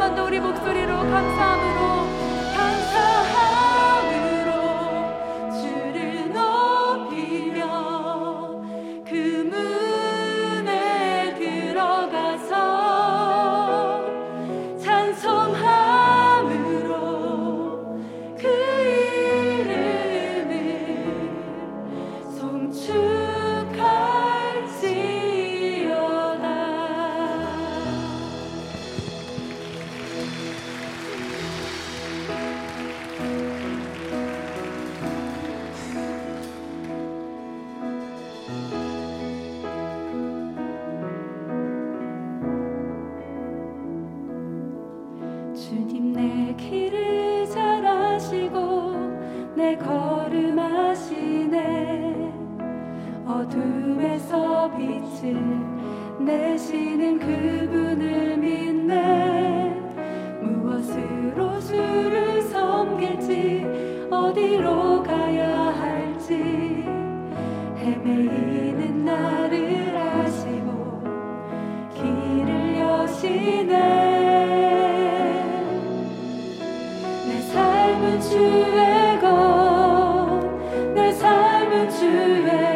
번만 더 우리 목소리로 감사함으로 내시는 그분을 믿네. 무엇으로 주를 섬길지 어디로 가야 할지. 헤매는 나를 아시고 길을 여시네. 내 삶은 주의 것내 삶은 주의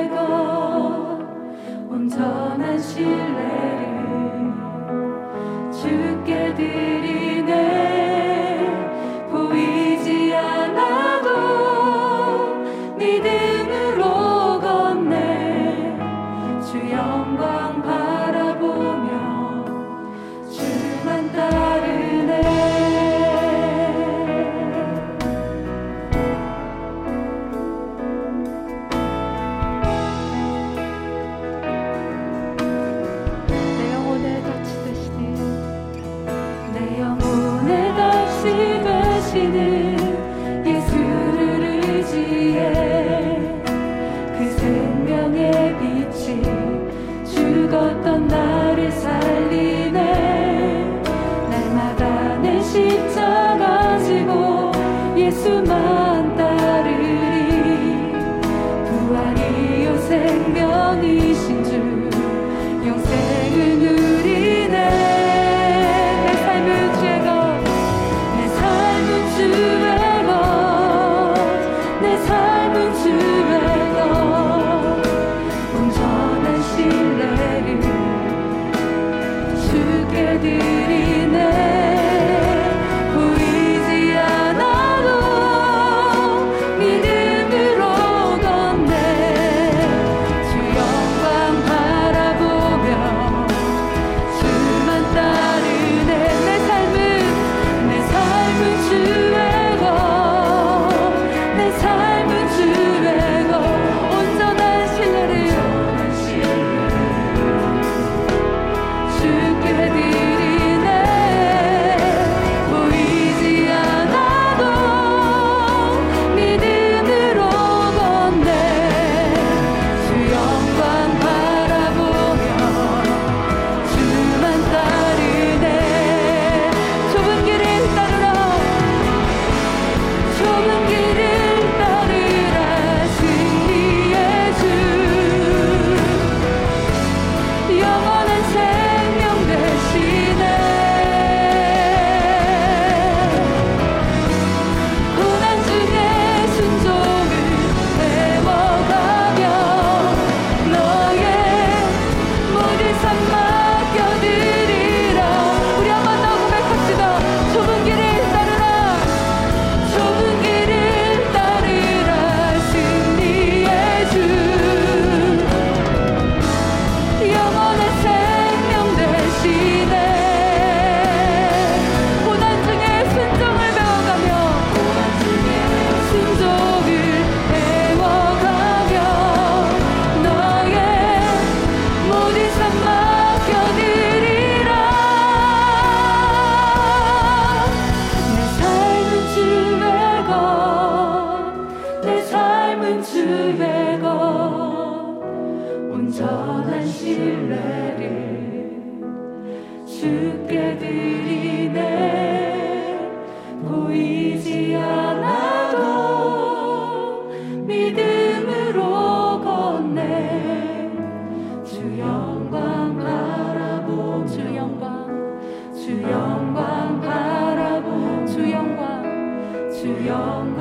주 영광